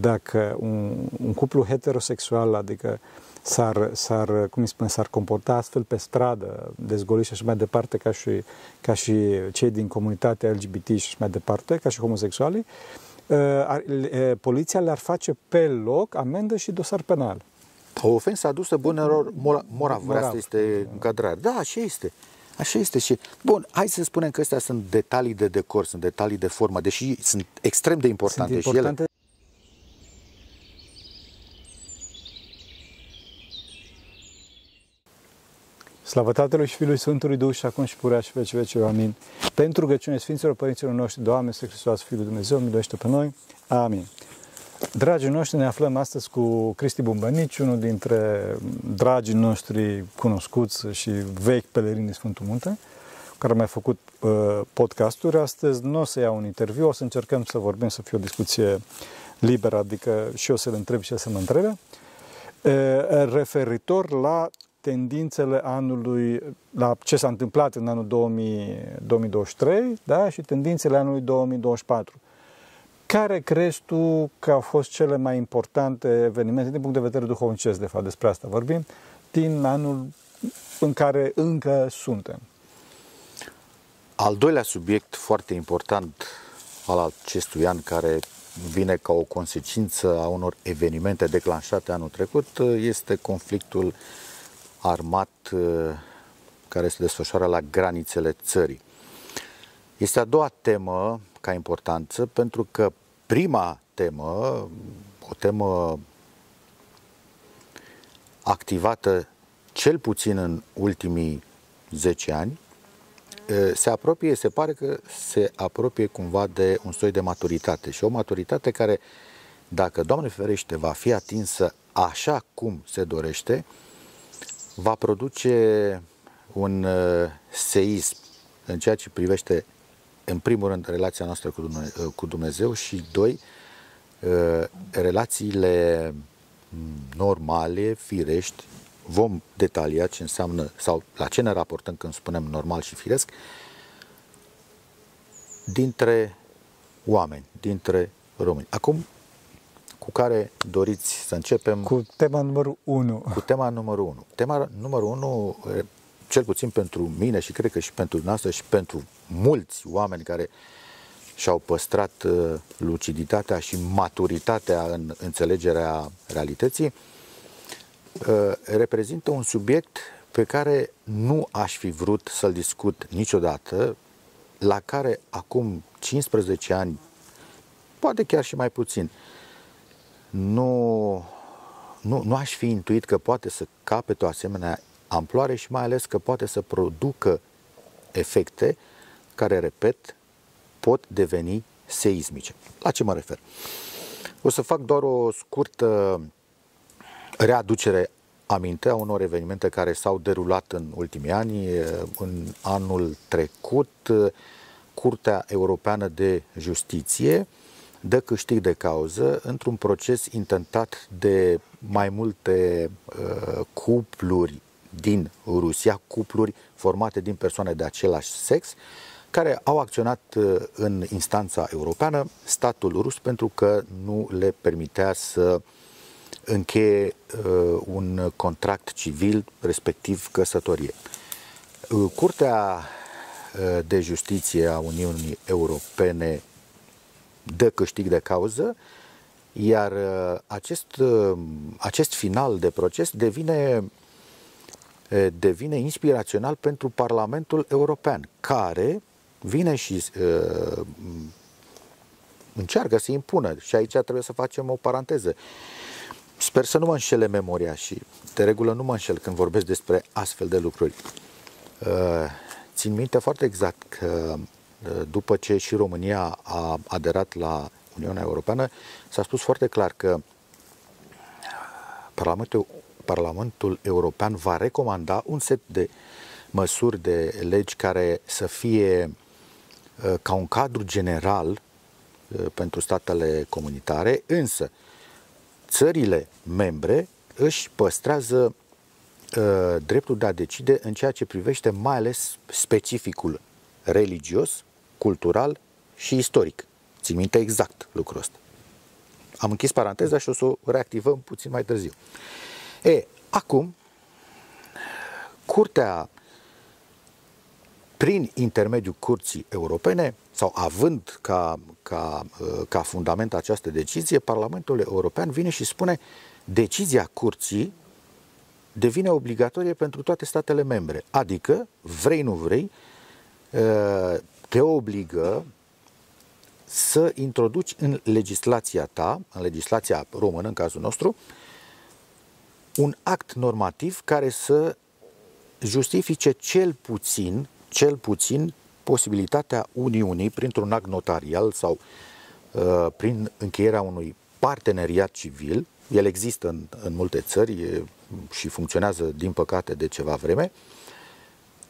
dacă un, un cuplu heterosexual, adică s-ar, s-ar, cum îi spune, s-ar comporta astfel pe stradă, dezgoliți și așa mai departe, ca și, ca și cei din comunitatea LGBT și așa mai departe, ca și homosexualii, uh, uh, poliția le-ar face pe loc amendă și dosar penal. O ofensă adusă bunelor morav, morav. Asta este încadrare. Da, așa este. Așa este și, bun, hai să spunem că astea sunt detalii de decor, sunt detalii de formă, deși sunt extrem de importante, sunt importante. și ele. Slavă Tatălui și Fiului Sfântului Duh și acum și purea și veci veci. Amin. Pentru rugăciune Sfinților Părinților noștri, Doamne, să Hristos, Fiul Dumnezeu, miluiește pe noi. Amin. Dragii noștri, ne aflăm astăzi cu Cristi Bumbănici, unul dintre dragii noștri cunoscuți și vechi pelerini Sfântul Munte, care a mai făcut uh, podcasturi. Astăzi nu o să iau un interviu, o să încercăm să vorbim, să fie o discuție liberă, adică și eu să le întreb și el să mă întrebe, uh, referitor la tendințele anului, la ce s-a întâmplat în anul 2000, 2023 da? și tendințele anului 2024. Care crezi tu că au fost cele mai importante evenimente din punct de vedere duhovnicesc, de fapt, despre asta vorbim, din anul în care încă suntem? Al doilea subiect foarte important al acestui an, care vine ca o consecință a unor evenimente declanșate anul trecut, este conflictul armat uh, care se desfășoară la granițele țării. Este a doua temă ca importanță pentru că prima temă, o temă activată cel puțin în ultimii 10 ani, se apropie, se pare că se apropie cumva de un soi de maturitate și o maturitate care, dacă Doamne ferește, va fi atinsă așa cum se dorește, va produce un seism în ceea ce privește în primul rând, relația noastră cu Dumnezeu și, doi, uh, relațiile normale, firești, vom detalia ce înseamnă sau la ce ne raportăm când spunem normal și firesc, dintre oameni, dintre români. Acum, cu care doriți să începem? Cu tema numărul 1. Cu tema numărul 1. Tema numărul 1 cel puțin pentru mine și cred că și pentru noastră și pentru mulți oameni care și-au păstrat uh, luciditatea și maturitatea în înțelegerea realității, uh, reprezintă un subiect pe care nu aș fi vrut să-l discut niciodată, la care acum 15 ani, poate chiar și mai puțin, nu, nu, nu aș fi intuit că poate să capete o asemenea amploare și mai ales că poate să producă efecte care, repet, pot deveni seismice. La ce mă refer? O să fac doar o scurtă readucere aminte a unor evenimente care s-au derulat în ultimii ani. În anul trecut, Curtea Europeană de Justiție dă câștig de cauză într-un proces intentat de mai multe uh, cupluri din Rusia, cupluri formate din persoane de același sex, care au acționat uh, în instanța europeană statul rus pentru că nu le permitea să încheie uh, un contract civil, respectiv căsătorie. Uh, Curtea de Justiție a Uniunii Europene dă câștig de cauză, iar acest, acest final de proces devine devine inspirațional pentru Parlamentul European, care vine și uh, încearcă să impună. Și aici trebuie să facem o paranteză. Sper să nu mă înșele memoria și de regulă nu mă înșel când vorbesc despre astfel de lucruri. Uh, țin minte foarte exact că uh, după ce și România a aderat la Uniunea Europeană, s-a spus foarte clar că Parlamentul Parlamentul European va recomanda un set de măsuri de legi care să fie uh, ca un cadru general uh, pentru statele comunitare, însă țările membre își păstrează uh, dreptul de a decide în ceea ce privește mai ales specificul religios, cultural și istoric. Țin minte exact lucrul ăsta. Am închis paranteza și o să o reactivăm puțin mai târziu. E, acum, Curtea, prin intermediul Curții Europene, sau având ca, ca, ca fundament această decizie, Parlamentul European vine și spune decizia Curții devine obligatorie pentru toate statele membre. Adică, vrei, nu vrei, te obligă să introduci în legislația ta, în legislația română în cazul nostru, un act normativ care să justifice cel puțin, cel puțin posibilitatea Uniunii printr-un act notarial sau uh, prin încheierea unui parteneriat civil. El există în, în multe țări e, și funcționează, din păcate, de ceva vreme.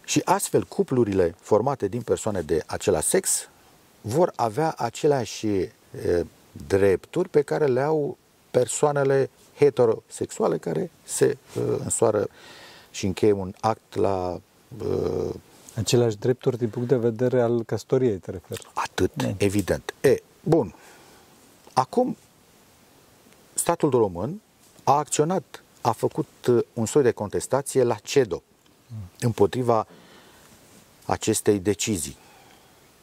Și astfel, cuplurile formate din persoane de același sex vor avea aceleași drepturi pe care le au persoanele heterosexuale care se însoară și încheie un act la... Aceleași drepturi din punct de vedere al căsătoriei, te referi? Atât, ne. evident. E, bun. Acum, statul român a acționat, a făcut un soi de contestație la CEDO mm. Împotriva acestei decizii.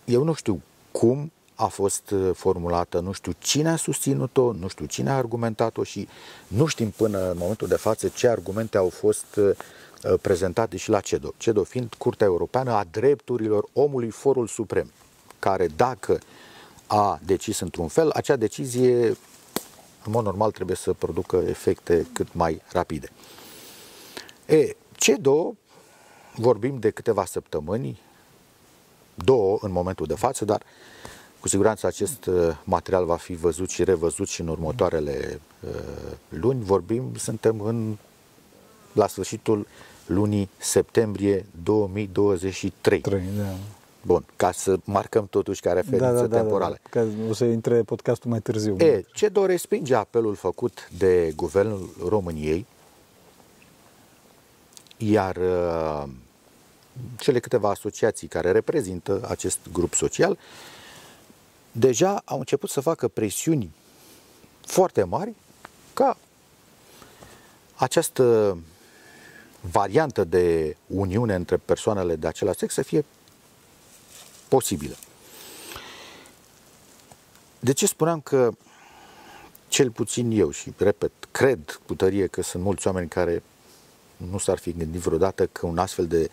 Eu nu știu cum a fost uh, formulată, nu știu cine a susținut-o, nu știu cine a argumentat-o și nu știm până în momentul de față ce argumente au fost uh, uh, prezentate și la CEDO. CEDO fiind Curtea Europeană a Drepturilor Omului, Forul Suprem, care dacă a decis într-un fel, acea decizie în mod normal trebuie să producă efecte cât mai rapide. E, CEDO, vorbim de câteva săptămâni, două în momentul de față, dar cu siguranță acest uh, material va fi văzut și revăzut și în următoarele uh, luni. Vorbim, suntem în, la sfârșitul lunii septembrie 2023. 3, da. Bun, ca să marcăm totuși ca referință da, da, da, temporală. Da, da, da. o să intre podcastul mai târziu. E, ce do respinge apelul făcut de Guvernul României, iar uh, cele câteva asociații care reprezintă acest grup social, deja au început să facă presiuni foarte mari ca această variantă de uniune între persoanele de același sex să fie posibilă. De ce spuneam că cel puțin eu și, repet, cred cu tărie că sunt mulți oameni care nu s-ar fi gândit vreodată că un astfel de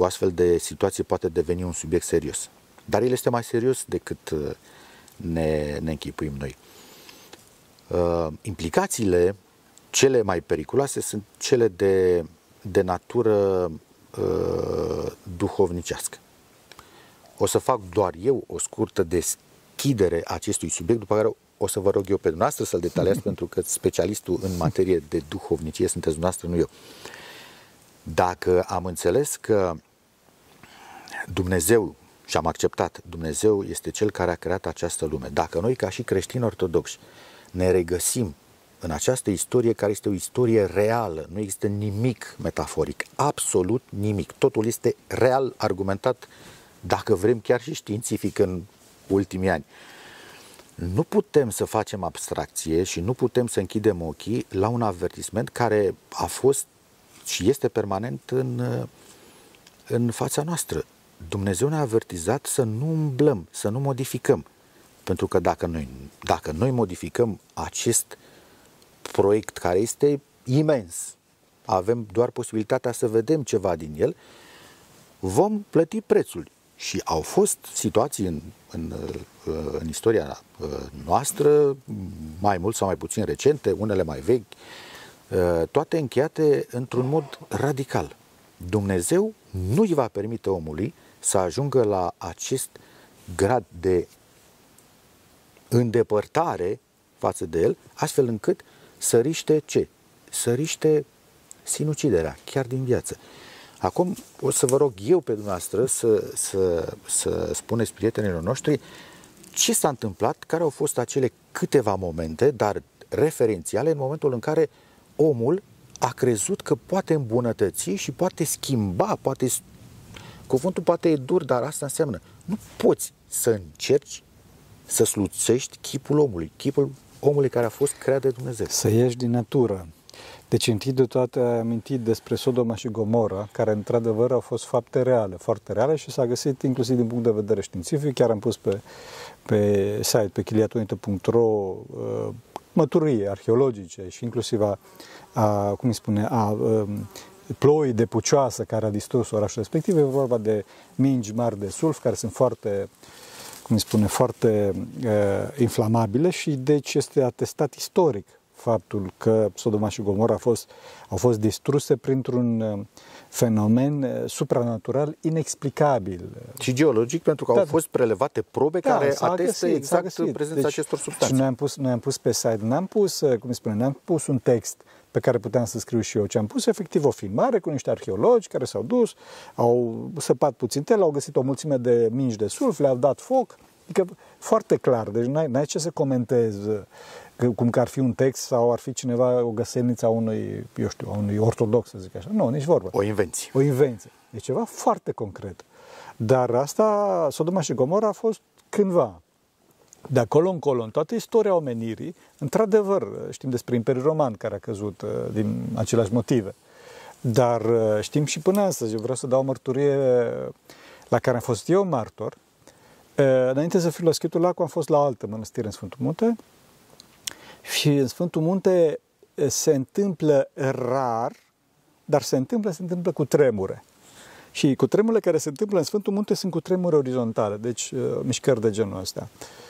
o astfel de situație poate deveni un subiect serios. Dar el este mai serios decât uh, ne, ne închipuim noi. Uh, implicațiile cele mai periculoase sunt cele de, de natură uh, duhovnicească. O să fac doar eu o scurtă deschidere a acestui subiect, după care o să vă rog eu pe dumneavoastră să-l detaliați, pentru că specialistul în materie de duhovnicie sunteți dumneavoastră, nu eu. Dacă am înțeles că Dumnezeu, și am acceptat, Dumnezeu este Cel care a creat această lume. Dacă noi, ca și creștini ortodoxi, ne regăsim în această istorie care este o istorie reală, nu există nimic metaforic, absolut nimic. Totul este real argumentat, dacă vrem chiar și științific în ultimii ani. Nu putem să facem abstracție și nu putem să închidem ochii la un avertisment care a fost și este permanent în, în fața noastră. Dumnezeu ne-a avertizat să nu umblăm, să nu modificăm. Pentru că dacă noi, dacă noi modificăm acest proiect care este imens, avem doar posibilitatea să vedem ceva din el, vom plăti prețul. Și au fost situații în, în, în istoria noastră, mai mult sau mai puțin recente, unele mai vechi, toate încheiate într-un mod radical. Dumnezeu nu îi va permite omului să ajungă la acest grad de îndepărtare față de el, astfel încât săriște ce? Săriște sinuciderea, chiar din viață. Acum o să vă rog eu pe dumneavoastră să, să, să spuneți prietenilor noștri ce s-a întâmplat, care au fost acele câteva momente, dar referențiale, în momentul în care omul a crezut că poate îmbunătăți și poate schimba, poate Cuvântul poate e dur, dar asta înseamnă nu poți să încerci să sluțești chipul omului, chipul omului care a fost creat de Dumnezeu. Să ieși din natură. Deci, întâi de toate, ai amintit despre Sodoma și Gomora, care, într-adevăr, au fost fapte reale, foarte reale și s-a găsit inclusiv din punct de vedere științific. Chiar am pus pe, pe site, pe chiliatunite.ro, uh, măturii arheologice și inclusiv a, a cum îi spune, a, a um, ploi de pucioasă care a distrus orașul respectiv. E vorba de mingi mari de sulf care sunt foarte cum îi spune, foarte uh, inflamabile și deci este atestat istoric faptul că Sodoma și Gomora a fost, au fost distruse printr-un uh, fenomen uh, supranatural inexplicabil. Și geologic, pentru că da, au fost prelevate probe da, care atestă găsit, exact găsit. prezența deci, acestor substanțe. Și noi am pus, noi am pus pe site, n-am pus, uh, cum spune, n-am pus un text pe care puteam să scriu și eu, ce am pus efectiv o filmare cu niște arheologi care s-au dus, au săpat puțin tel, au găsit o mulțime de mingi de sulf, le-au dat foc, adică foarte clar, deci n-ai, n-ai ce să comentezi cum că ar fi un text sau ar fi cineva o găselniță a unui, eu știu, a unui ortodox, să zic așa. Nu, nici vorba. O invenție. O invenție. E ceva foarte concret. Dar asta, Sodoma și Gomora a fost cândva. De acolo încolo, în toată istoria omenirii, într-adevăr, știm despre Imperiul Roman care a căzut uh, din aceleași motive. Dar uh, știm și până astăzi, eu vreau să dau o mărturie la care am fost eu martor. Uh, înainte să fiu la Schitul Lacu, am fost la o altă mănăstire în Sfântul Munte, și în Sfântul Munte se întâmplă rar, dar se întâmplă, se întâmplă cu tremure. Și cu tremurile care se întâmplă în Sfântul Munte sunt cu tremure orizontale, deci uh, mișcări de genul ăsta. Uh,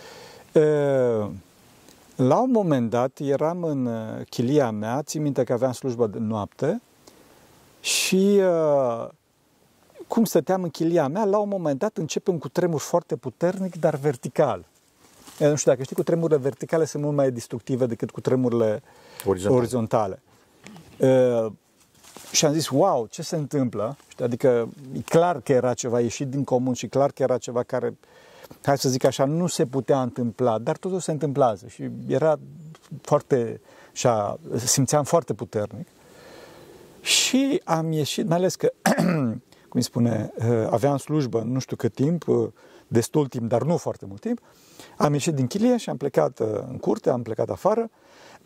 la un moment dat eram în uh, chilia mea, țin minte că aveam slujbă de noapte și uh, cum stăteam în chilia mea, la un moment dat începem cu tremur foarte puternic, dar vertical. Nu știu dacă știi, cu tremurile verticale sunt mult mai destructive decât cu tremurile orizontale. orizontale. Uh, și am zis, wow, ce se întâmplă? Adică e clar că era ceva ieșit din comun și clar că era ceva care, hai să zic așa, nu se putea întâmpla, dar totul se întâmplează și era foarte, așa, simțeam foarte puternic. Și am ieșit, mai ales că, cum îi spune, aveam slujbă nu știu cât timp, destul timp, dar nu foarte mult timp, am ieșit din chilie și am plecat uh, în curte, am plecat afară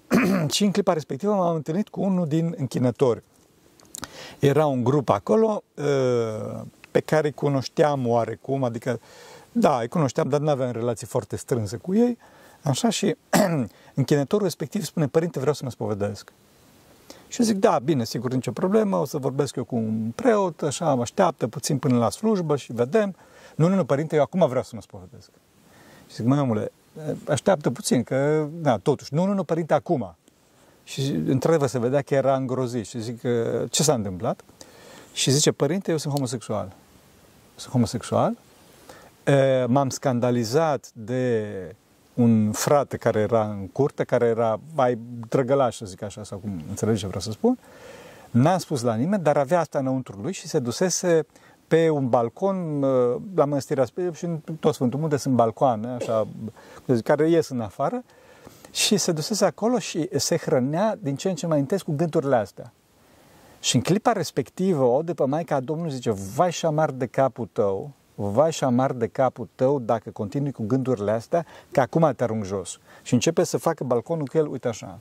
și în clipa respectivă m-am întâlnit cu unul din închinători. Era un grup acolo uh, pe care îi cunoșteam oarecum, adică da, îi cunoșteam, dar nu aveam relații foarte strânse cu ei. Așa și închinătorul respectiv spune, părinte, vreau să mă spovedesc. Și zic, da, bine, sigur, nicio problemă, o să vorbesc eu cu un preot, așa, mă așteaptă puțin până la slujbă și vedem. Nu, nu, nu, părinte, eu acum vreau să mă spovedesc. Și zic, măi omule, așteaptă puțin, că, da, totuși, nu, nu, nu, părinte, acum. Și într-adevăr se vedea că era îngrozit și zic, ce s-a întâmplat? Și zice, părinte, eu sunt homosexual. Sunt homosexual. M-am scandalizat de un frate care era în curte, care era mai drăgălaș, să zic așa, sau cum înțelegi ce vreau să spun. N-am spus la nimeni, dar avea asta înăuntru lui și se dusese pe un balcon uh, la Mănăstirea și în tot Sfântul Munte sunt balcoane, așa, care ies în afară și se dusese acolo și se hrănea din ce în ce mai intens cu gândurile astea. Și în clipa respectivă, o de pe Maica Domnului zice, vai și șamar de capul tău, vai și amar de capul tău dacă continui cu gândurile astea, că acum te arunc jos. Și începe să facă balconul cu el, uite așa,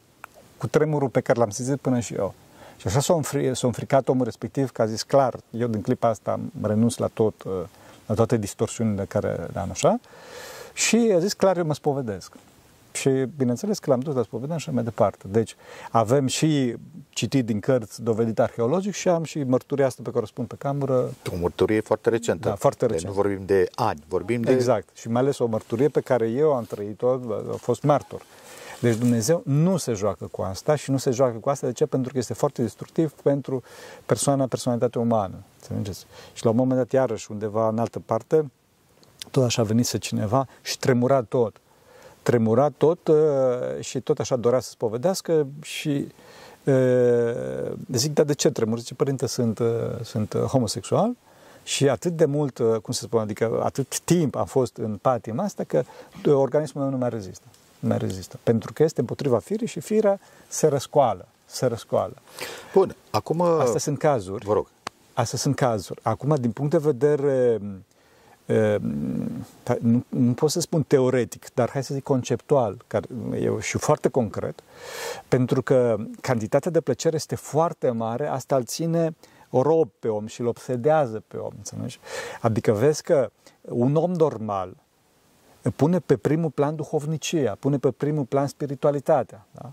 cu tremurul pe care l-am simțit până și eu. Și așa s-a, înfri, s-a înfricat omul respectiv că a zis clar, eu din clipa asta renunț la tot, uh, la toate distorsiunile care le am așa. Și a zis clar, eu mă spovedesc. Și bineînțeles că l-am dus la spovedanie și mai departe. Deci avem și citit din cărți dovedit arheologic și am și mărturia asta pe care o spun pe cameră. O mărturie foarte recentă. Da, foarte recentă. Deci nu vorbim de ani, vorbim de... Exact. Și mai ales o mărturie pe care eu am trăit-o, a fost martor. Deci Dumnezeu nu se joacă cu asta și nu se joacă cu asta. De ce? Pentru că este foarte destructiv pentru persoana, personalitatea umană. Înțelegeți? Și la un moment dat, iarăși, undeva în altă parte, tot așa venise cineva și tremura tot. Tremura tot uh, și tot așa dorea să spovedească și uh, zic, dar de ce tremur? Zice, părinte, sunt, uh, sunt homosexual și atât de mult, cum se spune, adică atât timp am fost în patima asta că organismul meu nu mai rezistă mai rezistă. Pentru că este împotriva firii și firea se răscoală. Se răscoală. Bun, acum... Astea sunt cazuri. Vă rog. Astea sunt cazuri. Acum, din punct de vedere nu, nu pot să spun teoretic, dar hai să zic conceptual, care e și foarte concret, pentru că cantitatea de plăcere este foarte mare, asta îl ține rob pe om și îl obsedează pe om, înțelegi? Adică vezi că un om normal pune pe primul plan duhovnicia, pune pe primul plan spiritualitatea, da?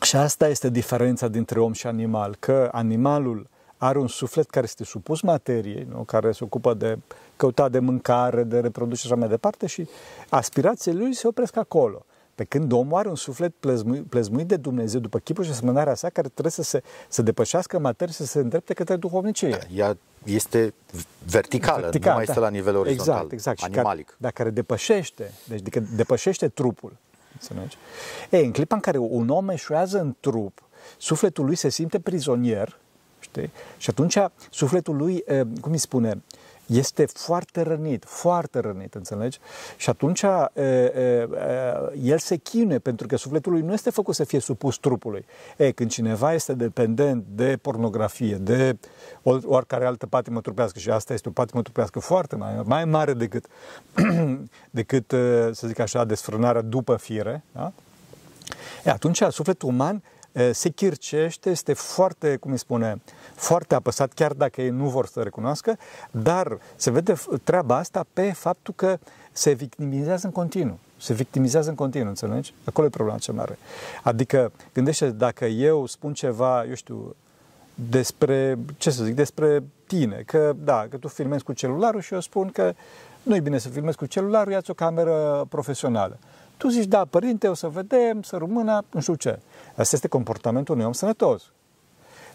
Și asta este diferența dintre om și animal, că animalul are un suflet care este supus materiei, nu? care se ocupă de căutat de mâncare, de reproducere și așa mai departe și aspirațiile lui se opresc acolo. Pe când omul are un suflet plezmuit, plezmuit de Dumnezeu după chipul și asemănarea sa care trebuie să se să depășească materie și să se îndrepte către duhovnicie. Da, ea este verticală, Vertical, nu mai da. este la nivel orizontal, exact, exact. animalic. Și care, da, care depășește, deci adică depășește trupul. Înțelegi? Ei, în clipa în care un om eșuează în trup, sufletul lui se simte prizonier, știi? Și atunci sufletul lui, eh, cum îi spune, este foarte rănit, foarte rănit, înțelegi? Și atunci e, e, e, el se chinuie pentru că sufletul lui nu este făcut să fie supus trupului. E, când cineva este dependent de pornografie, de oricare altă patimă trupească, și asta este o patimă trupească foarte mai, mai mare decât, decât, să zic așa, desfrânarea după fire, da? E, atunci sufletul uman se chircește, este foarte, cum îi spune, foarte apăsat, chiar dacă ei nu vor să recunoască, dar se vede treaba asta pe faptul că se victimizează în continuu. Se victimizează în continuu, înțelegi? Acolo e problema cea mare. Adică, gândește dacă eu spun ceva, eu știu, despre, ce să zic, despre tine, că da, că tu filmezi cu celularul și eu spun că nu e bine să filmezi cu celularul, ia-ți o cameră profesională. Tu zici, da, părinte, o să vedem, să rămână, nu știu ce. Asta este comportamentul unui om sănătos.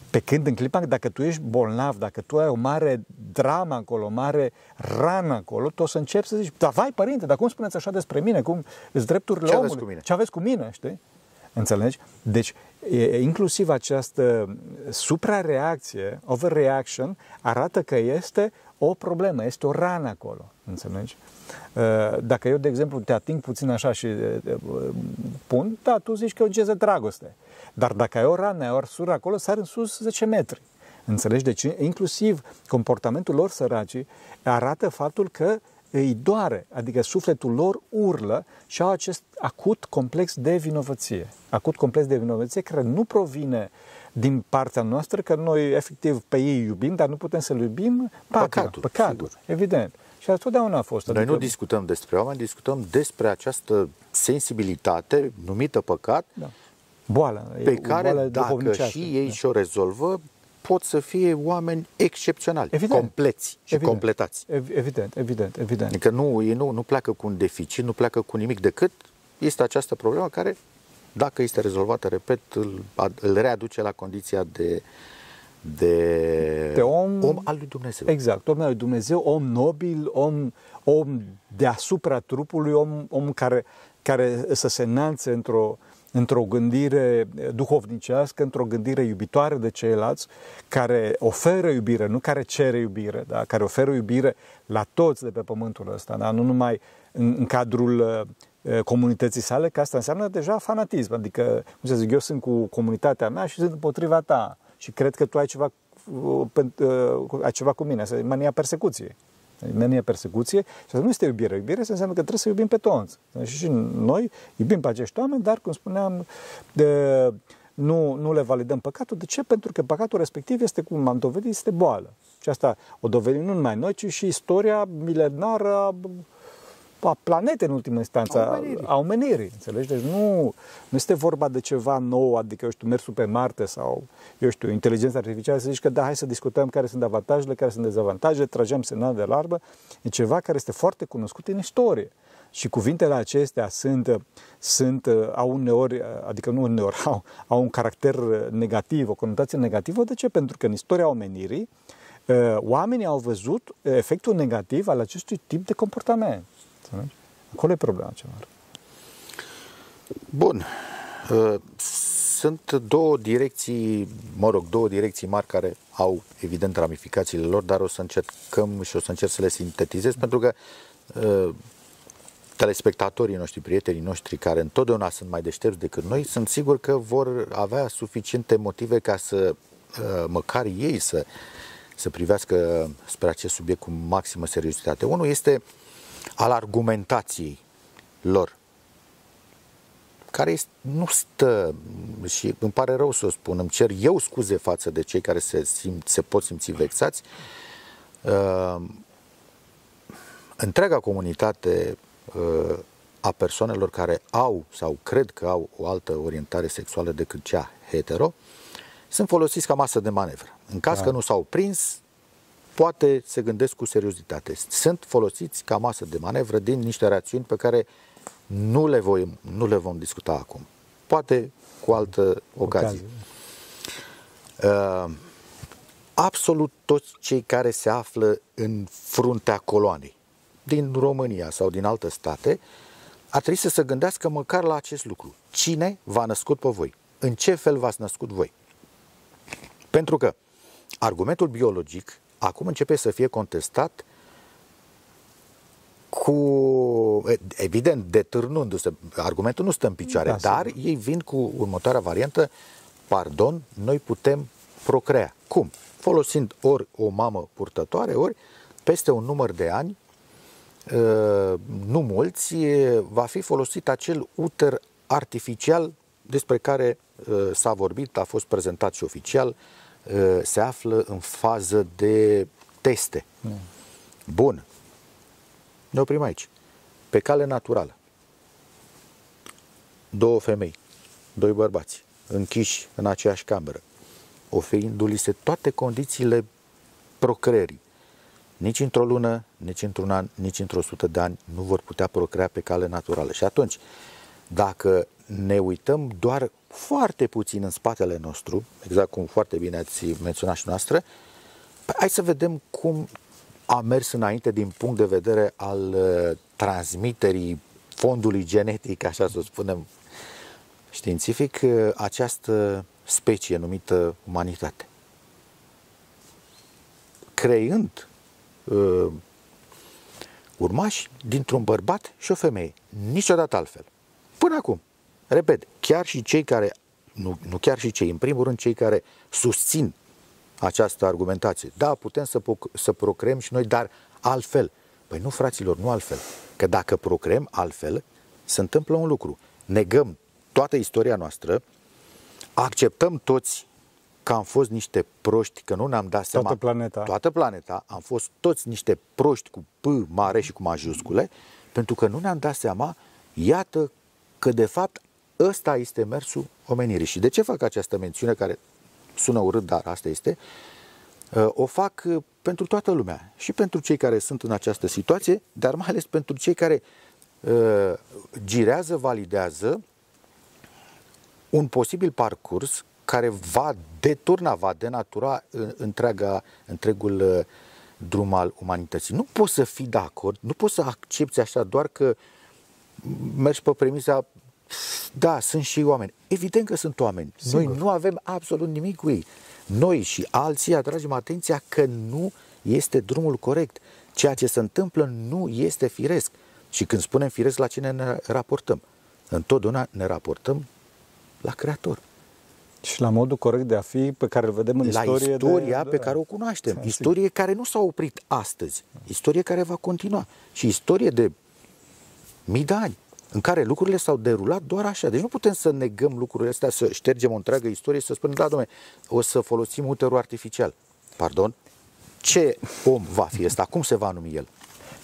Pe când în clipa, dacă tu ești bolnav, dacă tu ai o mare dramă acolo, o mare rană acolo, tu o să începi să zici, da, vai părinte, dar cum spuneți așa despre mine? Cum îți drepturile Ce omului? Aveți cu mine? Ce aveți cu mine, știi? Înțelegi? Deci, e, inclusiv această suprareacție, overreaction, arată că este o problemă, este o rană acolo. Înțelegi? Dacă eu, de exemplu, te ating puțin așa și pun, da, tu zici că e o geză dragoste. Dar dacă ai o rană, ai o arsură acolo, sar în sus 10 metri. Înțelegi? Deci, inclusiv comportamentul lor săraci arată faptul că îi doare, adică sufletul lor urlă și au acest acut complex de vinovăție. Acut complex de vinovăție care nu provine din partea noastră, că noi efectiv pe ei iubim, dar nu putem să-l iubim păcatul, păcatul sigur. evident. Și totdeauna a fost. Noi adică... nu discutăm despre oameni, discutăm despre această sensibilitate numită păcat, da boală. Pe care, dacă și ei da. și-o rezolvă, pot să fie oameni excepționali, evident. compleți și evident. completați. Evident, evident, evident. Adică nu, ei nu, nu pleacă cu un deficit, nu pleacă cu nimic decât este această problemă care, dacă este rezolvată, repet, îl, îl readuce la condiția de, de, de om, om al lui Dumnezeu. Exact, om al lui Dumnezeu, om nobil, om, om deasupra trupului, om, om care, care să se înalțe într-o, într-o gândire duhovnicească, într-o gândire iubitoare de ceilalți, care oferă iubire, nu care cere iubire, da? care oferă iubire la toți de pe pământul ăsta, da? nu numai în, în cadrul uh, comunității sale, că asta înseamnă deja fanatism. Adică, cum să zic, eu sunt cu comunitatea mea și sunt împotriva ta și cred că tu ai ceva, uh, uh, ai ceva cu mine, să mania persecuție menia persecuție și asta nu este iubire. Iubire înseamnă că trebuie să iubim pe toți. Și noi iubim pe acești oameni, dar, cum spuneam, de, nu, nu le validăm păcatul. De ce? Pentru că păcatul respectiv este, cum am dovedit, este boală. Și asta o dovedim nu numai noi, ci și istoria milenară a planetei în ultimă instanță, a omenirii. a omenirii, înțelegi? Deci nu, nu este vorba de ceva nou, adică, eu știu, mersul pe Marte sau, eu știu, inteligența artificială, să zici că da, hai să discutăm care sunt avantajele, care sunt dezavantajele, tragem semnal de alarmă, e ceva care este foarte cunoscut în istorie. Și cuvintele acestea sunt, sunt au uneori, adică nu uneori, au, au un caracter negativ, o conotație negativă. De ce? Pentru că în istoria omenirii, oamenii au văzut efectul negativ al acestui tip de comportament. Înțelegi? Acolo e problema cea mare. Bun. Uh, sunt două direcții, mă rog, două direcții mari care au evident ramificațiile lor, dar o să încercăm și o să încerc să le sintetizez, pentru că uh, telespectatorii noștri, prietenii noștri, care întotdeauna sunt mai deștepți decât noi, sunt sigur că vor avea suficiente motive ca să uh, măcar ei să să privească spre acest subiect cu maximă seriozitate. Unul este al argumentației lor, care este, nu stă, și îmi pare rău să o spun, îmi cer eu scuze față de cei care se, simt, se pot simți vexați, uh, întreaga comunitate uh, a persoanelor care au sau cred că au o altă orientare sexuală decât cea hetero, sunt folosiți ca masă de manevră. În caz da. că nu s-au prins, poate se gândesc cu seriozitate. Sunt folosiți ca masă de manevră din niște rațiuni pe care nu le, voi, nu le vom discuta acum. Poate cu altă ocazie. Uh, absolut toți cei care se află în fruntea coloanei, din România sau din alte state, ar trebui să se gândească măcar la acest lucru. Cine v-a născut pe voi? În ce fel v-ați născut voi? Pentru că argumentul biologic acum începe să fie contestat cu, evident, detârnându-se. Argumentul nu stă în picioare, da, dar sigur. ei vin cu următoarea variantă, pardon, noi putem procrea. Cum? Folosind ori o mamă purtătoare, ori peste un număr de ani, ă, nu mulți, va fi folosit acel uter artificial despre care ă, s-a vorbit, a fost prezentat și oficial, ă, se află în fază de teste. Mm. Bun. Ne oprim aici. Pe cale naturală. Două femei, doi bărbați, închiși în aceeași cameră, oferindu-li se toate condițiile procreării. Nici într-o lună, nici într-un an, nici într-o sută de ani nu vor putea procrea pe cale naturală. Și atunci, dacă ne uităm doar foarte puțin în spatele nostru, exact cum foarte bine ați menționat și noastră, hai să vedem cum a mers înainte din punct de vedere al uh, transmiterii fondului genetic, așa să spunem, științific, uh, această specie numită umanitate. Creând uh, urmași dintr-un bărbat și o femeie. Niciodată altfel. Până acum. Repet, chiar și cei care, nu, nu chiar și cei, în primul rând cei care susțin această argumentație. Da, putem să, să procreăm și noi, dar altfel. Păi nu, fraților, nu altfel. Că dacă procreăm altfel, se întâmplă un lucru. Negăm toată istoria noastră, acceptăm toți că am fost niște proști, că nu ne-am dat seama. Toată planeta. Toată planeta. Am fost toți niște proști cu P mare și cu majuscule, pentru că nu ne-am dat seama, iată că de fapt ăsta este mersul omenirii. Și de ce fac această mențiune care sună urât, dar asta este, uh, o fac uh, pentru toată lumea și pentru cei care sunt în această situație, dar mai ales pentru cei care uh, girează, validează un posibil parcurs care va deturna, va denatura întreaga, întregul drum al umanității. Nu poți să fii de acord, nu poți să accepti așa doar că mergi pe premisa da, sunt și oameni. Evident că sunt oameni. Sigur. Noi nu avem absolut nimic cu ei. Noi și alții atragem atenția că nu este drumul corect. Ceea ce se întâmplă nu este firesc. Și când spunem firesc, la cine ne raportăm? Întotdeauna ne raportăm la Creator. Și la modul corect de a fi pe care îl vedem în la istorie. istoria de... pe care o cunoaștem. Da, istorie sigur. care nu s-a oprit astăzi. Istorie care va continua. Și istorie de mii de ani în care lucrurile s-au derulat doar așa. Deci nu putem să negăm lucrurile astea, să ștergem o întreagă istorie și să spunem, da, domnule, o să folosim uterul artificial. Pardon? Ce om va fi ăsta? Cum se va numi el?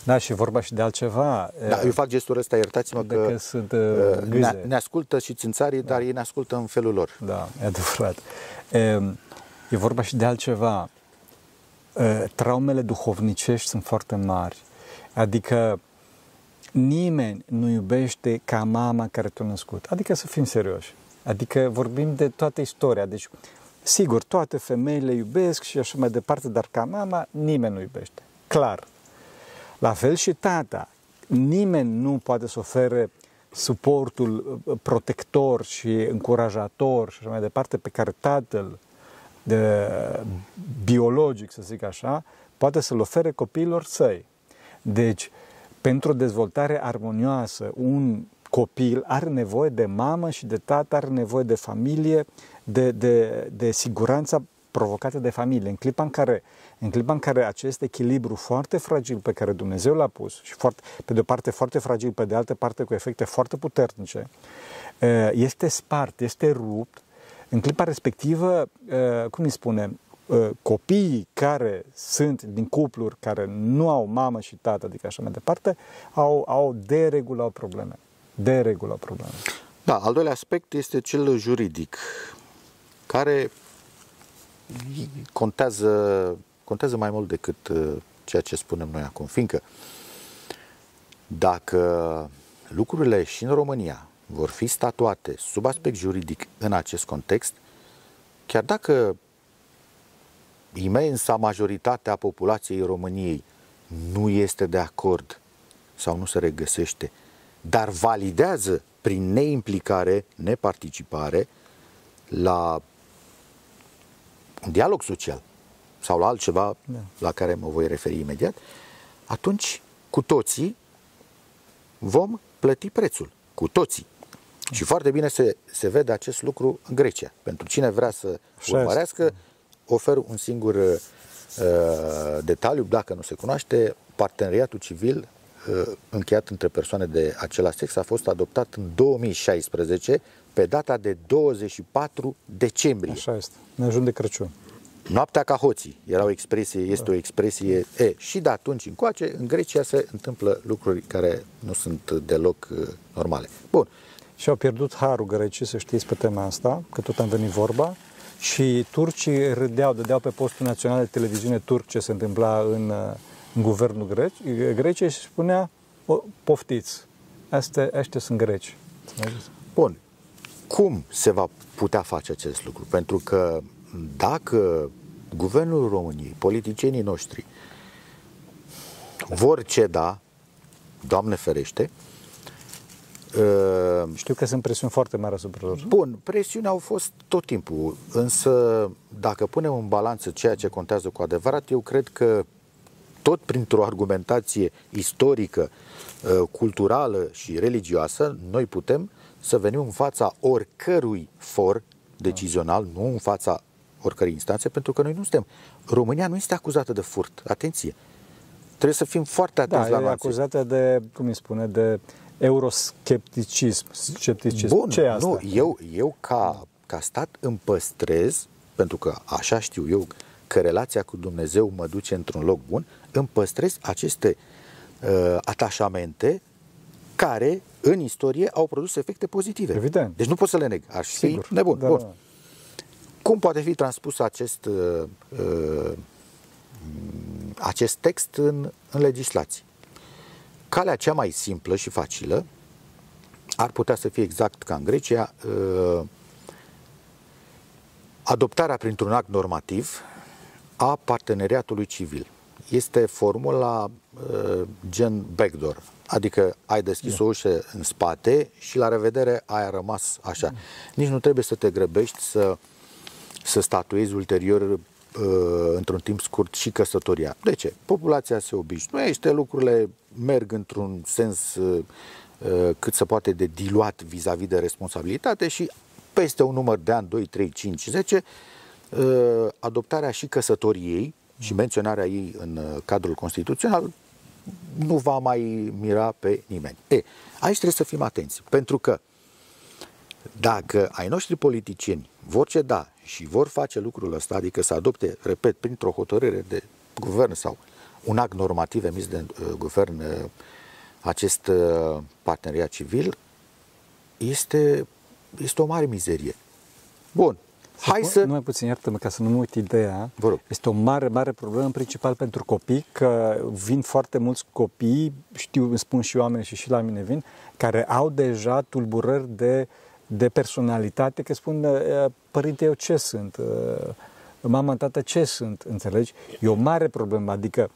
Da, și vorba și de altceva. Da, eu fac gestul ăsta, iertați-mă că, că sunt, uh, uh ne, ne ascultă și țințarii, da. dar ei ne ascultă în felul lor. Da, e adevărat. E, e vorba și de altceva. E, traumele duhovnicești sunt foarte mari. Adică nimeni nu iubește ca mama care te-a născut. Adică să fim serioși. Adică vorbim de toată istoria. Deci, sigur, toate femeile iubesc și așa mai departe, dar ca mama nimeni nu iubește. Clar. La fel și tata. Nimeni nu poate să ofere suportul uh, protector și încurajator și așa mai departe pe care tatăl de biologic, să zic așa, poate să-l ofere copiilor săi. Deci, pentru o dezvoltare armonioasă, un copil are nevoie de mamă și de tată, are nevoie de familie, de, de, de siguranța provocate de familie. În clipa în care, în clipa în care acest echilibru foarte fragil pe care Dumnezeu l-a pus și foarte, pe de o parte foarte fragil, pe de altă parte cu efecte foarte puternice, este spart, este rupt, în clipa respectivă, cum îi spune, copiii care sunt din cupluri care nu au mamă și tată, adică așa mai departe, au, au de regulă au probleme. De regulă au probleme. Da, al doilea aspect este cel juridic, care contează, contează mai mult decât uh, ceea ce spunem noi acum, fiindcă dacă lucrurile și în România vor fi statuate sub aspect juridic în acest context, chiar dacă imensa majoritate a populației României nu este de acord sau nu se regăsește, dar validează prin neimplicare, neparticipare la un dialog social sau la altceva da. la care mă voi referi imediat, atunci cu toții vom plăti prețul. Cu toții. Și foarte bine se, se vede acest lucru în Grecia. Pentru cine vrea să urmărească, ofer un singur uh, detaliu, dacă nu se cunoaște, parteneriatul civil uh, încheiat între persoane de același sex a fost adoptat în 2016 pe data de 24 decembrie. Așa este. Ne ajung de Crăciun. Noaptea ca hoții era o expresie, este o expresie e, și de atunci încoace în Grecia se întâmplă lucruri care nu sunt deloc uh, normale. Bun. Și au pierdut harul grecii, să știți pe tema asta, că tot am venit vorba, și turcii râdeau, dădeau pe postul național de televiziune turc ce se întâmpla în, uh, în guvernul grec, Greciei și spunea, poftiți, astea, astea sunt greci. Bun. Cum se va putea face acest lucru? Pentru că dacă guvernul României, politicienii noștri vor ceda, Doamne ferește, uh, știu că sunt presiuni foarte mari asupra lor. Bun, presiuni au fost tot timpul, însă dacă punem în balanță ceea ce contează cu adevărat, eu cred că tot printr-o argumentație istorică, uh, culturală și religioasă, noi putem să venim în fața oricărui for decizional, nu în fața oricărei instanțe, pentru că noi nu suntem. România nu este acuzată de furt. Atenție! Trebuie să fim foarte atenți da, la e acuzată de, cum îi spune, de euroscepticism. Scepticism. Bun, Ce e asta? nu, eu, eu ca, ca stat îmi păstrez, pentru că așa știu eu că relația cu Dumnezeu mă duce într-un loc bun, îmi păstrez aceste uh, atașamente care în istorie au produs efecte pozitive. Evident. Deci nu pot să le neg. Aș fi Sigur. nebun. Da, Bun. Da. Cum poate fi transpus acest, uh, uh, acest text în, în legislație? Calea cea mai simplă și facilă ar putea să fie exact ca în Grecia, uh, adoptarea printr-un act normativ a parteneriatului civil. Este formula uh, gen backdoor, adică ai deschis da. o ușă în spate și la revedere ai rămas așa. Nici nu trebuie să te grăbești să să statuezi ulterior uh, într-un timp scurt și căsătoria. De ce? Populația se obișnuiește, lucrurile merg într-un sens uh, uh, cât se poate de diluat vis-a-vis de responsabilitate și peste un număr de ani, 2, 3, 5, 10, adoptarea și căsătoriei și menționarea ei în cadrul constituțional nu va mai mira pe nimeni. E, aici trebuie să fim atenți, pentru că dacă ai noștri politicieni vor ceda și vor face lucrul ăsta, adică să adopte, repet, printr-o hotărâre de guvern sau un act normativ emis de uh, guvern uh, acest uh, parteneriat civil, este, este o mare mizerie. Bun. Să Hai să... Numai puțin, iartă-mă, ca să nu mă uit ideea. Vă rog. Este o mare, mare problemă, în principal pentru copii, că vin foarte mulți copii, știu, îmi spun și oameni și și la mine vin, care au deja tulburări de uh, de personalitate, că spun, părinte, eu ce sunt? Mama, tată, ce sunt? Înțelegi? E o mare problemă, adică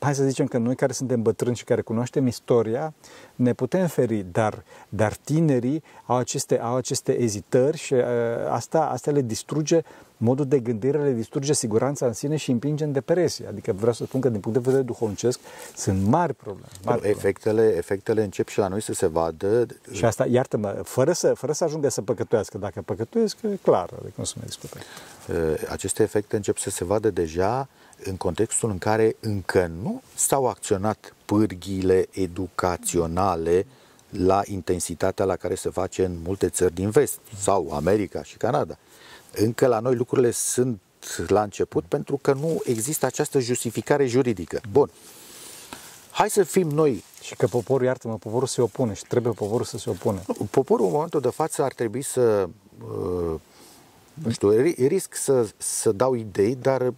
hai să zicem că noi care suntem bătrâni și care cunoaștem istoria, ne putem feri, dar, dar tinerii au aceste, au aceste ezitări și uh, asta, asta le distruge modul de gândire, le distruge siguranța în sine și împinge în depresie. Adică vreau să spun că din punct de vedere duhovnicesc sunt mari probleme. Mari probleme. Efectele, efectele încep și la noi să se vadă. Și asta, iartă-mă, fără să, fără să ajungă să păcătuiască. Dacă păcătuiesc, e clar, adică nu se mai discută. Uh, aceste efecte încep să se vadă deja în contextul în care încă nu s-au acționat pârghiile educaționale la intensitatea la care se face în multe țări din vest sau America și Canada. Încă la noi lucrurile sunt la început pentru că nu există această justificare juridică. Bun. Hai să fim noi. Și că poporul, iartă-mă, poporul se opune și trebuie poporul să se opune. Poporul în momentul de față ar trebui să uh, nu știu, risc să, să dau idei, dar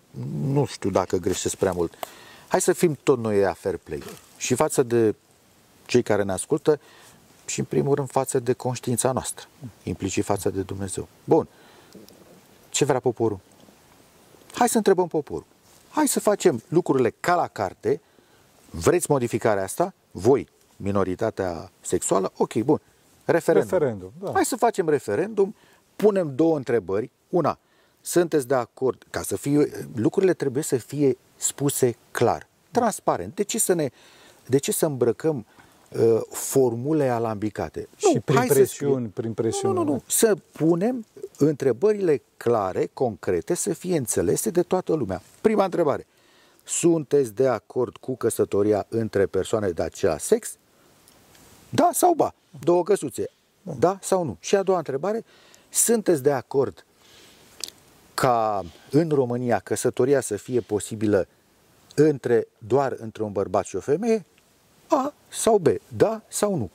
nu știu dacă greșesc prea mult. Hai să fim tot noi a fair play. Și față de cei care ne ascultă și în primul rând față de conștiința noastră, implicit față de Dumnezeu. Bun. Ce vrea poporul? Hai să întrebăm poporul. Hai să facem lucrurile ca la carte. Vreți modificarea asta? Voi, minoritatea sexuală? Ok, bun. Referendum. Referendum, da. Hai să facem referendum punem două întrebări. Una, sunteți de acord ca să fie, lucrurile trebuie să fie spuse clar, transparent. De ce să ne, de ce să îmbrăcăm uh, formule alambicate? Și nu, prin presiuni, prin presiuni. Nu, nu, nu, să punem întrebările clare, concrete, să fie înțelese de toată lumea. Prima întrebare. Sunteți de acord cu căsătoria între persoane de același sex? Da sau ba? Două căsuțe. Da, da sau nu? Și a doua întrebare, sunteți de acord ca în România căsătoria să fie posibilă între, doar între un bărbat și o femeie? A sau B, da sau nu?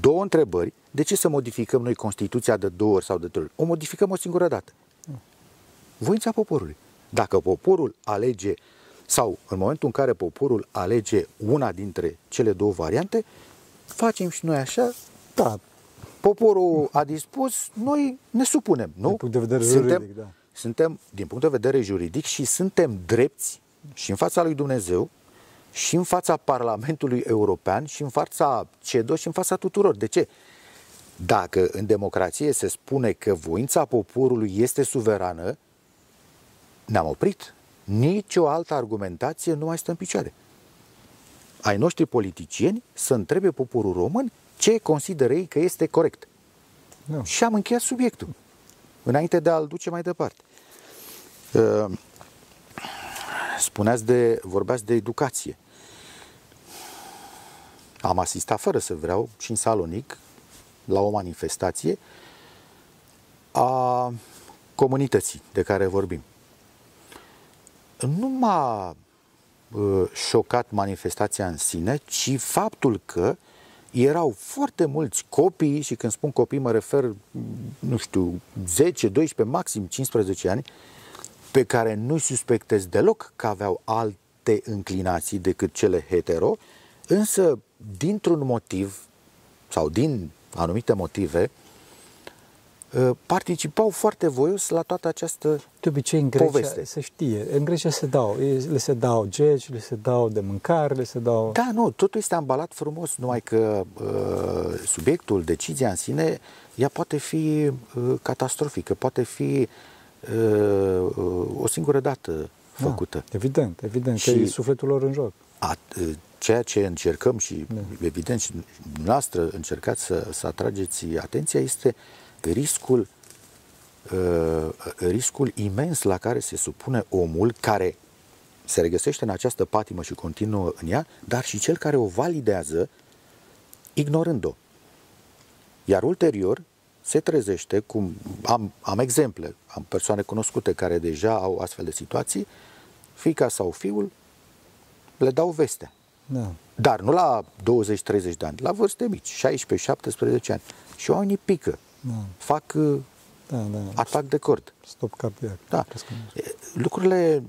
Două întrebări. De ce să modificăm noi Constituția de două ori sau de trei ori? O modificăm o singură dată. Voința poporului. Dacă poporul alege, sau în momentul în care poporul alege una dintre cele două variante, facem și noi așa, da, poporul a dispus, noi ne supunem, nu? Din punct de vedere suntem, juridic, da. Suntem, din punct de vedere juridic, și suntem drepți și în fața lui Dumnezeu, și în fața Parlamentului European, și în fața CEDO, și în fața tuturor. De ce? Dacă în democrație se spune că voința poporului este suverană, ne-am oprit. Nici o altă argumentație nu mai stă în picioare. Ai noștri politicieni să întrebe poporul român ce consideră ei că este corect. Nu. Și am încheiat subiectul, înainte de a-l duce mai departe. Uh, spuneați de, vorbeați de educație. Am asistat fără să vreau și în Salonic la o manifestație a comunității de care vorbim. Nu m-a uh, șocat manifestația în sine, ci faptul că erau foarte mulți copii, și când spun copii mă refer, nu știu, 10, 12, maxim 15 ani, pe care nu-i suspectez deloc că aveau alte înclinații decât cele hetero, însă dintr-un motiv sau din anumite motive, Uh, participau foarte voios la toată această De obicei în Grecia poveste. se știe, în Grecia se dau, le se dau geci, le se dau de mâncare, le se dau... Da, nu, totul este ambalat frumos, numai că uh, subiectul, decizia în sine, ea poate fi uh, catastrofică, poate fi uh, o singură dată făcută. Da, evident, evident, și că e sufletul lor în joc. A, uh, ceea ce încercăm și, da. evident, și noastră încercați să, să atrageți atenția este riscul, uh, riscul imens la care se supune omul care se regăsește în această patimă și continuă în ea, dar și cel care o validează ignorând-o. Iar ulterior se trezește, cum am, am exemple, am persoane cunoscute care deja au astfel de situații, fica sau fiul le dau vestea. Da. Dar nu la 20-30 de ani, la vârste mici, 16-17 ani. Și oamenii pică da. fac uh, da, da. atac de cord. Stop cardiac. Da. Lucrurile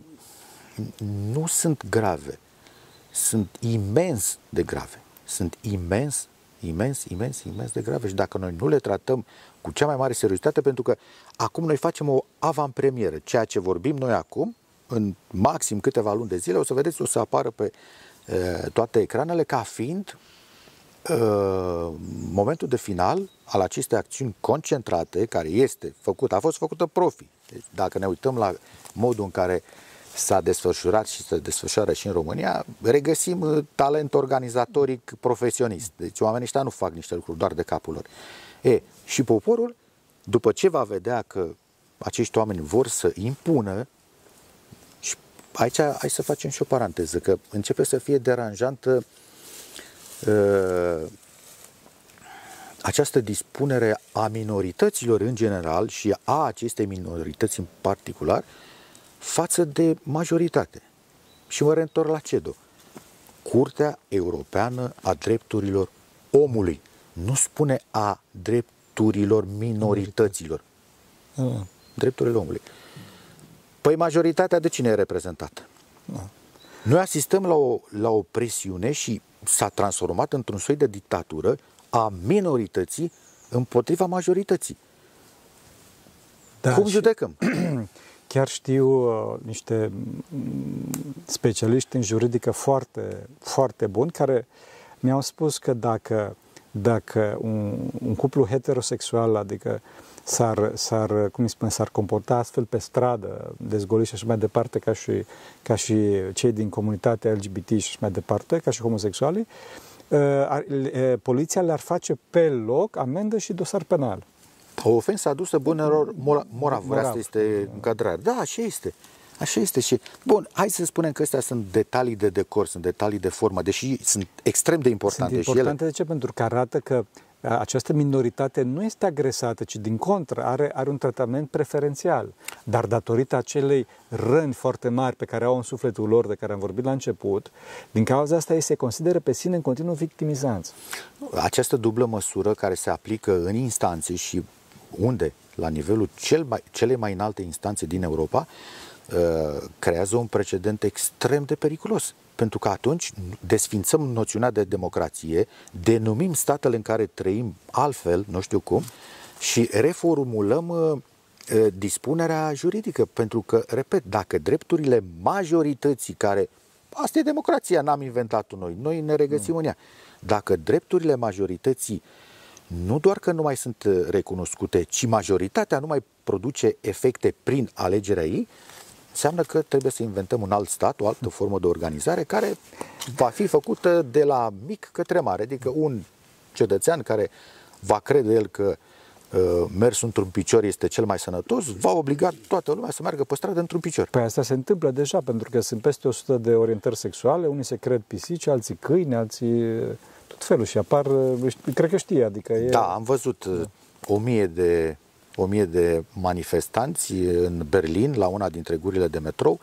nu sunt grave. Sunt imens de grave. Sunt imens, imens, imens, imens de grave. Și dacă noi nu le tratăm cu cea mai mare seriozitate, pentru că acum noi facem o avantpremieră. Ceea ce vorbim noi acum, în maxim câteva luni de zile, o să vedeți, o să apară pe uh, toate ecranele ca fiind uh, momentul de final al acestei acțiuni concentrate, care este făcută, a fost făcută profi. Deci, dacă ne uităm la modul în care s-a desfășurat și se desfășoară și în România, regăsim uh, talent organizatoric profesionist. Deci oamenii ăștia nu fac niște lucruri doar de capul lor. E, și poporul, după ce va vedea că acești oameni vor să impună, și aici hai să facem și o paranteză, că începe să fie deranjantă uh, această dispunere a minorităților în general și a acestei minorități în particular față de majoritate. Și mă reîntorc la CEDO. Curtea Europeană a Drepturilor Omului. Nu spune a drepturilor minorităților. Da. Drepturile omului. Păi majoritatea de cine e reprezentată? Da. Noi asistăm la o, la o presiune și s-a transformat într-un soi de dictatură a minorității împotriva majorității. Da, Cum judecăm? Chiar știu uh, niște mm, specialiști în juridică foarte, foarte buni care mi-au spus că dacă, dacă un, un cuplu heterosexual, adică s-ar, s-ar, cum îi spune, s-ar comporta astfel pe stradă, dezgoliți și așa mai departe, ca și, ca și cei din comunitatea LGBT și așa mai departe, ca și homosexualii, uh, uh, poliția le-ar face pe loc amendă și dosar penal. O ofensă adusă bunelor morav. morav. Asta este încadrare. Da, așa este. Așa este și, bun, hai să spunem că astea sunt detalii de decor, sunt detalii de formă, deși sunt extrem de importante. Sunt importante și ele. de ce? Pentru că arată că această minoritate nu este agresată, ci din contră are, are un tratament preferențial. Dar datorită acelei răni foarte mari pe care au în sufletul lor, de care am vorbit la început, din cauza asta ei se consideră pe sine în continuu victimizanți. Această dublă măsură care se aplică în instanțe și unde, la nivelul cel mai, cele mai înalte instanțe din Europa, uh, creează un precedent extrem de periculos. Pentru că atunci desfințăm noțiunea de democrație, denumim statele în care trăim altfel, nu știu cum, și reformulăm uh, uh, dispunerea juridică. Pentru că, repet, dacă drepturile majorității care Asta e democrația, n-am inventat-o noi. Noi ne regăsim în ea. Dacă drepturile majorității uh, nu doar că nu mai sunt uh, recunoscute, ci majoritatea nu mai produce efecte prin alegerea ei, înseamnă că trebuie să inventăm un alt stat, o altă formă de organizare care va fi făcută de la mic către mare, adică un cetățean care va crede el că uh, mers într-un picior este cel mai sănătos, va obliga toată lumea să meargă pe stradă într-un picior. Păi asta se întâmplă deja, pentru că sunt peste 100 de orientări sexuale, unii se cred pisici, alții câini, alții tot felul și apar, cred că știe, adică e... Da, am văzut da. o mie de o mie de manifestanți în Berlin, la una dintre gurile de metrou,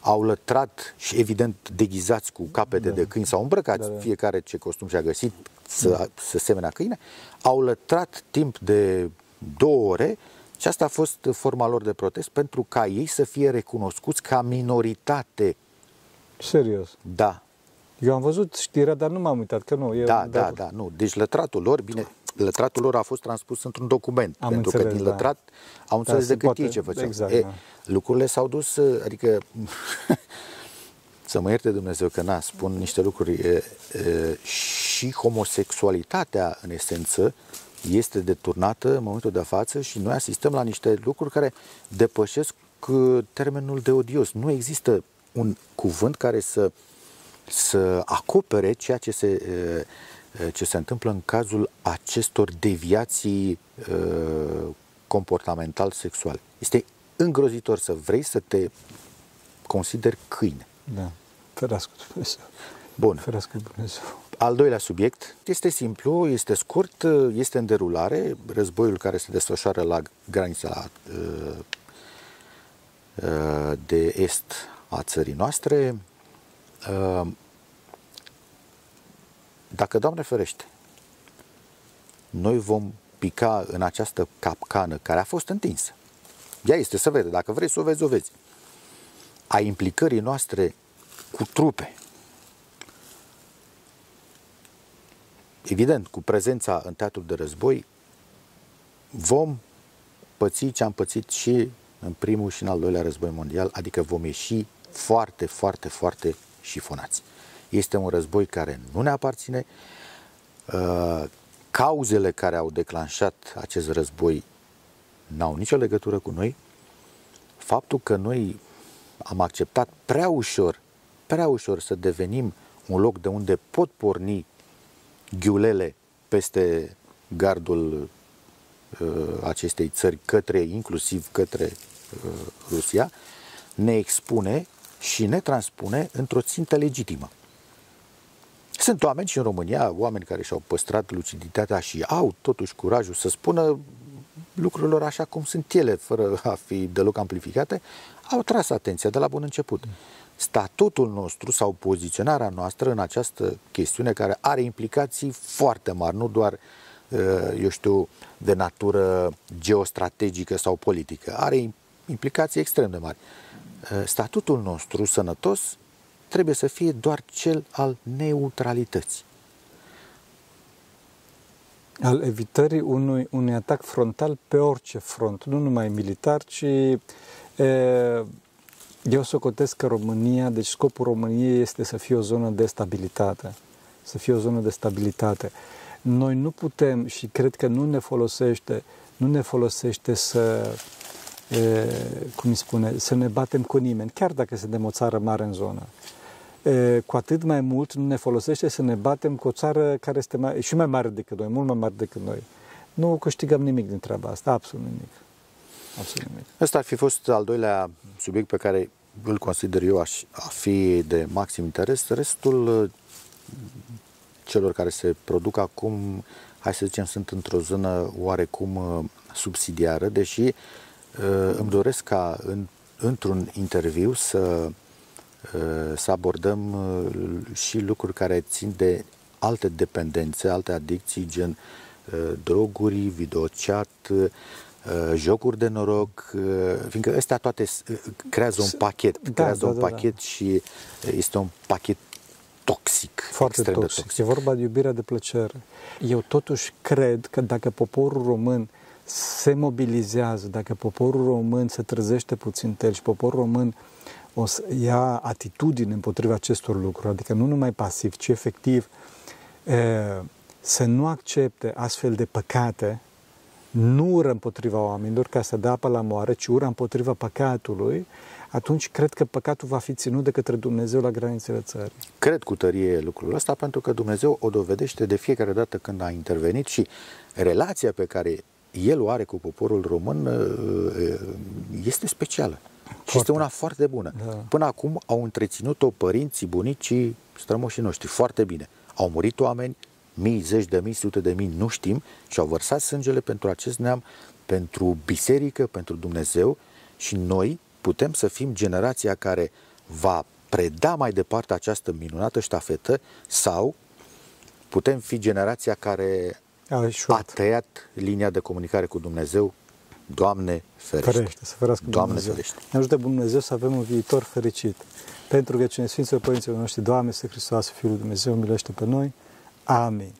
au lătrat și evident deghizați cu capete da. de câini sau îmbrăcați, da, da. fiecare ce costum și-a găsit să, da. să semene câine, au lătrat timp de două ore și asta a fost forma lor de protest pentru ca ei să fie recunoscuți ca minoritate. Serios? Da. Eu am văzut știrea, dar nu m-am uitat, că nu. Eu, da, da, da, nu. Deci lătratul lor, bine, lătratul lor a fost transpus într-un document. Am pentru înțeles, că din da. lătrat au înțeles da, decât poate, ei ce făceau. Exact, e, da. Lucrurile s-au dus, adică să mă ierte Dumnezeu că na, spun niște lucruri e, e, și homosexualitatea în esență este deturnată în momentul de față și noi asistăm la niște lucruri care depășesc uh, termenul de odios. Nu există un cuvânt care să să acopere ceea ce se, ce se întâmplă în cazul acestor deviații comportamental sexual. Este îngrozitor să vrei să te consideri câine. Da. Ferească Dumnezeu. Bun. Ferească Dumnezeu. Al doilea subiect este simplu, este scurt, este în derulare. Războiul care se desfășoară la granița de est a țării noastre Ehm, dacă, Doamne ferește, noi vom pica în această capcană care a fost întinsă, ea este să vede, dacă vrei să o vezi, o vezi, a implicării noastre cu trupe, evident, cu prezența în teatrul de război, vom păți ce am pățit și în primul și în al doilea război mondial, adică vom ieși foarte, foarte, foarte șifonați. Este un război care nu ne aparține. Uh, cauzele care au declanșat acest război n-au nicio legătură cu noi. Faptul că noi am acceptat prea ușor, prea ușor să devenim un loc de unde pot porni ghiulele peste gardul uh, acestei țări către, inclusiv către uh, Rusia, ne expune și ne transpune într-o țintă legitimă. Sunt oameni și în România, oameni care și-au păstrat luciditatea și au totuși curajul să spună lucrurilor așa cum sunt ele, fără a fi deloc amplificate, au tras atenția de la bun început. Statutul nostru sau poziționarea noastră în această chestiune care are implicații foarte mari, nu doar, uh, eu știu, de natură geostrategică sau politică, are implicații extrem de mari. Uh, statutul nostru sănătos trebuie să fie doar cel al neutralității. Al evitării unui, unui atac frontal pe orice front, nu numai militar, ci e, eu socotesc că România, deci scopul României este să fie o zonă de stabilitate. Să fie o zonă de stabilitate. Noi nu putem și cred că nu ne folosește, nu ne folosește să, e, cum îi spune, să ne batem cu nimeni, chiar dacă suntem o țară mare în zonă cu atât mai mult nu ne folosește să ne batem cu o țară care este mai, și mai mare decât noi, mult mai mare decât noi. Nu câștigăm nimic din treaba asta, absolut nimic. Absolut nimic. Ăsta ar fi fost al doilea subiect pe care îl consider eu aș fi de maxim interes. Restul celor care se produc acum, hai să zicem, sunt într-o zonă oarecum subsidiară, deși îmi doresc ca în, într-un interviu să Uh, să abordăm uh, și lucruri care țin de alte dependențe, alte adicții, gen uh, droguri, videochat, jocuri de noroc, fiindcă astea toate creează un pachet, da, creează da, un da, da. pachet da. și este un pachet toxic, foarte extrem toxic. de toxic. E vorba de iubirea de plăcere. Eu totuși cred că dacă poporul român se mobilizează, dacă poporul român se trezește puțin el și poporul român o să ia atitudine împotriva acestor lucruri, adică nu numai pasiv, ci efectiv să nu accepte astfel de păcate, nu ură împotriva oamenilor ca să dea apă la moare, ci ură împotriva păcatului, atunci cred că păcatul va fi ținut de către Dumnezeu la granițele țării. Cred cu tărie lucrul ăsta pentru că Dumnezeu o dovedește de fiecare dată când a intervenit și relația pe care el o are cu poporul român este specială. Și este una foarte bună. Da. Până acum au întreținut-o părinții, bunicii, strămoșii noștri foarte bine. Au murit oameni, mii, zeci de mii, sute de mii, nu știm, și au vărsat sângele pentru acest neam, pentru biserică, pentru Dumnezeu și noi putem să fim generația care va preda mai departe această minunată ștafetă sau putem fi generația care a, a tăiat linia de comunicare cu Dumnezeu Doamne ferește. ferește să ferească Doamne Dumnezeu. ferește. Ne ajută Dumnezeu să avem un viitor fericit. Pentru că cine Sfinților Părinților noștri, Doamne, este Hristos, Fiul lui Dumnezeu, milește pe noi. Amin.